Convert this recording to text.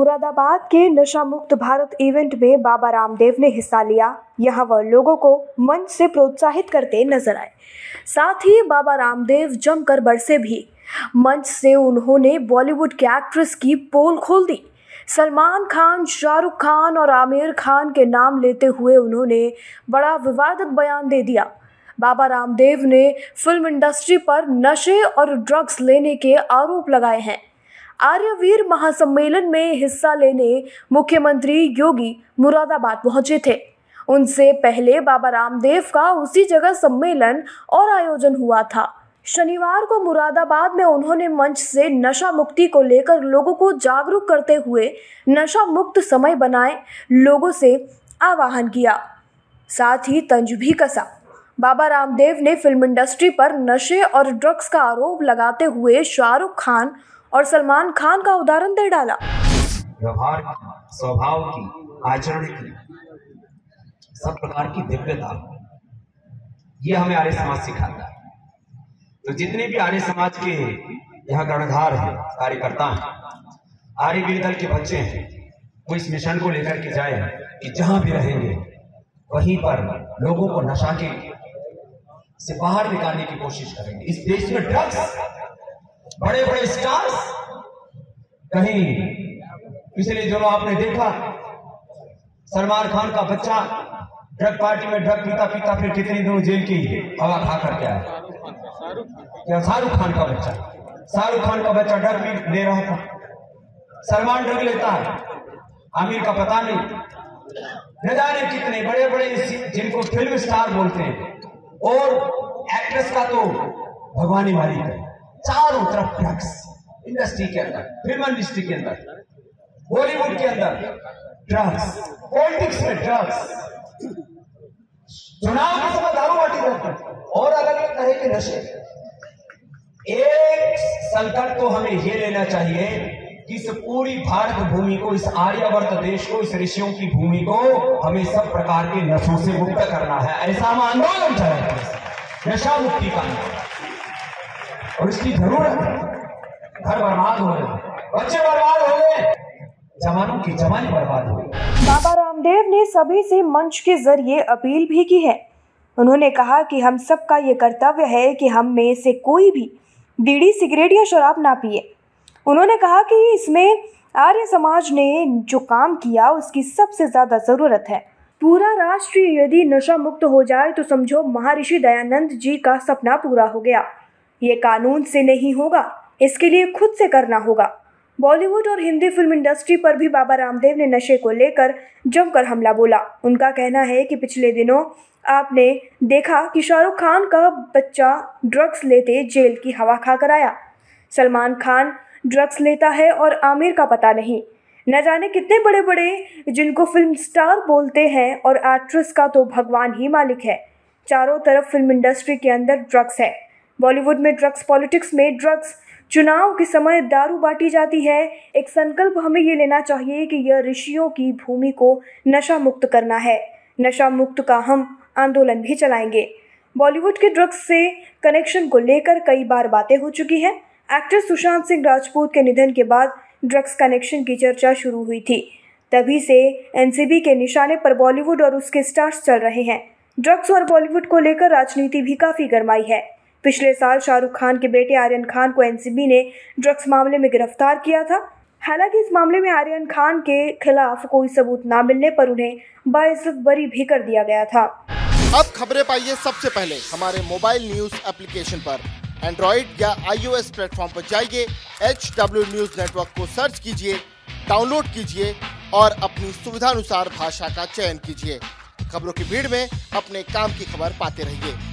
मुरादाबाद के नशा मुक्त भारत इवेंट में बाबा रामदेव ने हिस्सा लिया। यहाँ वह लोगों को मंच से प्रोत्साहित करते नज़र आए। साथ ही बाबा रामदेव जमकर बरसे भी। मंच से उन्होंने बॉलीवुड के एक्ट्रेस की पोल खोल दी। सलमान खान, शाहरुख खान और आमिर खान के नाम लेते हुए उन्होंने बड़ा विवादित बयान दे दिया। बाबा रामदेव ने फ़िल्म इंडस्ट्री पर नशे और ड्रग्स लेने के आरोप लगाए हैं। आर्यवीर महासम्मेलन में हिस्सा लेने मुख्यमंत्री योगी मुरादाबाद पहुँचे थे। उनसे पहले बाबा रामदेव का उसी जगह सम्मेलन और आयोजन हुआ था। शनिवार को मुरादाबाद में उन्होंने मंच से नशा मुक्ति को लेकर लोगों को जागरूक करते हुए नशा मुक्त समय बनाए, लोगों से आह्वान किया। साथ ही तंज भी कसा। बाबा रामदेव ने फ़िल्म इंडस्ट्री पर नशे और ड्रग्स का आरोप लगाते हुए शाहरुख खान और सलमान खान का उदाहरण दे डाला। व्यवहार की, स्वभाव की, आचरण की, सब प्रकार की दिव्यता। ये हमें आर्य समाज सिखाता है। तो जितने भी आर्य समाज के यहाँ कर्णधार हैं, कार्यकर्ता हैं, आर्य वीर दल के बच्चे हैं, वो इस मिशन को लेकर के जाए कि जहाँ भी रहेंगे, वहीं पर लोगों को नशा के से बाहर निकालने की कोशिश करेंगे। इस देश में ड्रग्स बड़े बड़े स्टार्स कहीं पिछले दिनों आपने देखा, सलमान खान का बच्चा ड्रग पार्टी में ड्रग पीता पीता फिर कितनी दिनों जेल की हवा खा करके आया। क्या, शाहरुख खान का बच्चा? शाहरुख खान का बच्चा ड्रग भी ले रहा था। सलमान ड्रग लेता है। आमिर का पता नहीं। न जाने कितने बड़े बड़े जिनको फ़िल्म स्टार बोलते हैं। और एक्ट्रेस का तो भगवानी मालिक है। चारों तरफ़ ड्रग्स इंडस्ट्री के अंदर फ़िल्म इंडस्ट्री के अंदर बॉलीवुड के अंदर ड्रग्स पॉलिटिक्स में ड्रग्स चुनाव के समय दारू बाटी करते और अलग अलग तरह के नशे। एक संकट तो हमें यह लेना चाहिए कि इस पूरी भारत भूमि को, इस आर्यवर्त देश को, इस ऋषियों की भूमि को हमें सब प्रकार के नशों से मुक्त करना है। ऐसा हम आंदोलन चलाएँगे नशा मुक्ति का और इसकी ज़रूरत है। घर बर्बाद हो गए बच्चे बर्बाद हो गए। जवानों की जवानी बर्बाद हो बाबा रामदेव ने सभी से मंच के ज़रिए अपील भी की है। उन्होंने कहा कि हम सबका ये कर्तव्य है कि हम में से कोई भी बीड़ी सिगरेट या शराब ना पिए। उन्होंने कहा कि इसमें आर्य समाज ने जो काम किया, उसकी सबसे ज़्यादा ज़रूरत है। पूरा राष्ट्र यदि नशा मुक्त हो जाए तो समझो, महर्षि दयानंद जी का सपना पूरा हो गया। ये कानून से नहीं होगा, इसके लिए खुद से करना होगा। बॉलीवुड और हिंदी फ़िल्म इंडस्ट्री पर भी बाबा रामदेव ने नशे को लेकर जमकर हमला बोला। उनका कहना है कि पिछले दिनों आपने देखा कि शाहरुख खान का बच्चा ड्रग्स लेते जेल की हवा खाकर आया। सलमान खान ड्रग्स लेता है और आमिर का पता नहीं। न जाने कितने बड़े बड़े जिनको फ़िल्म स्टार बोलते हैं और एक्ट्रेस का तो भगवान ही मालिक है। चारों तरफ़ फ़िल्म इंडस्ट्री के अंदर ड्रग्स है। बॉलीवुड में ड्रग्स, पॉलिटिक्स में ड्रग्स। चुनाव के समय दारू बांटी जाती है। एक संकल्प हमें ये लेना चाहिए कि यह ऋषियों की भूमि को नशा मुक्त करना है। नशा मुक्त का हम आंदोलन भी चलाएँगे। बॉलीवुड के ड्रग्स से कनेक्शन को लेकर कई बार बातें हो चुकी हैं। एक्टर सुशांत सिंह राजपूत के निधन के बाद ड्रग्स कनेक्शन की चर्चा शुरू हुई थी। तभी से एनसीबी के निशाने पर बॉलीवुड और उसके स्टार्स चल रहे हैं। ड्रग्स और बॉलीवुड को लेकर राजनीति भी काफ़ी गर्माई है। पिछले साल शाहरुख खान के बेटे आर्यन खान को एनसीबी ने ड्रग्स मामले में गिरफ़्तार किया था। हालाँकि इस मामले में आर्यन खान के खिलाफ कोई सबूत न मिलने पर उन्हें बाइज्जत बरी भी कर दिया गया था। अब खबरें पाइए सबसे पहले। हमारे मोबाइल न्यूज़ एप्लीकेशन पर। एंड्रॉइड या आईओएस प्लेटफॉर्म पर जाइए एच डब्ल्यू न्यूज़ नेटवर्क को सर्च कीजिए, डाउनलोड कीजिए और अपनी सुविधानुसार भाषा का चयन कीजिए। खबरों की भीड़ में अपने काम की खबर पाते रहिए।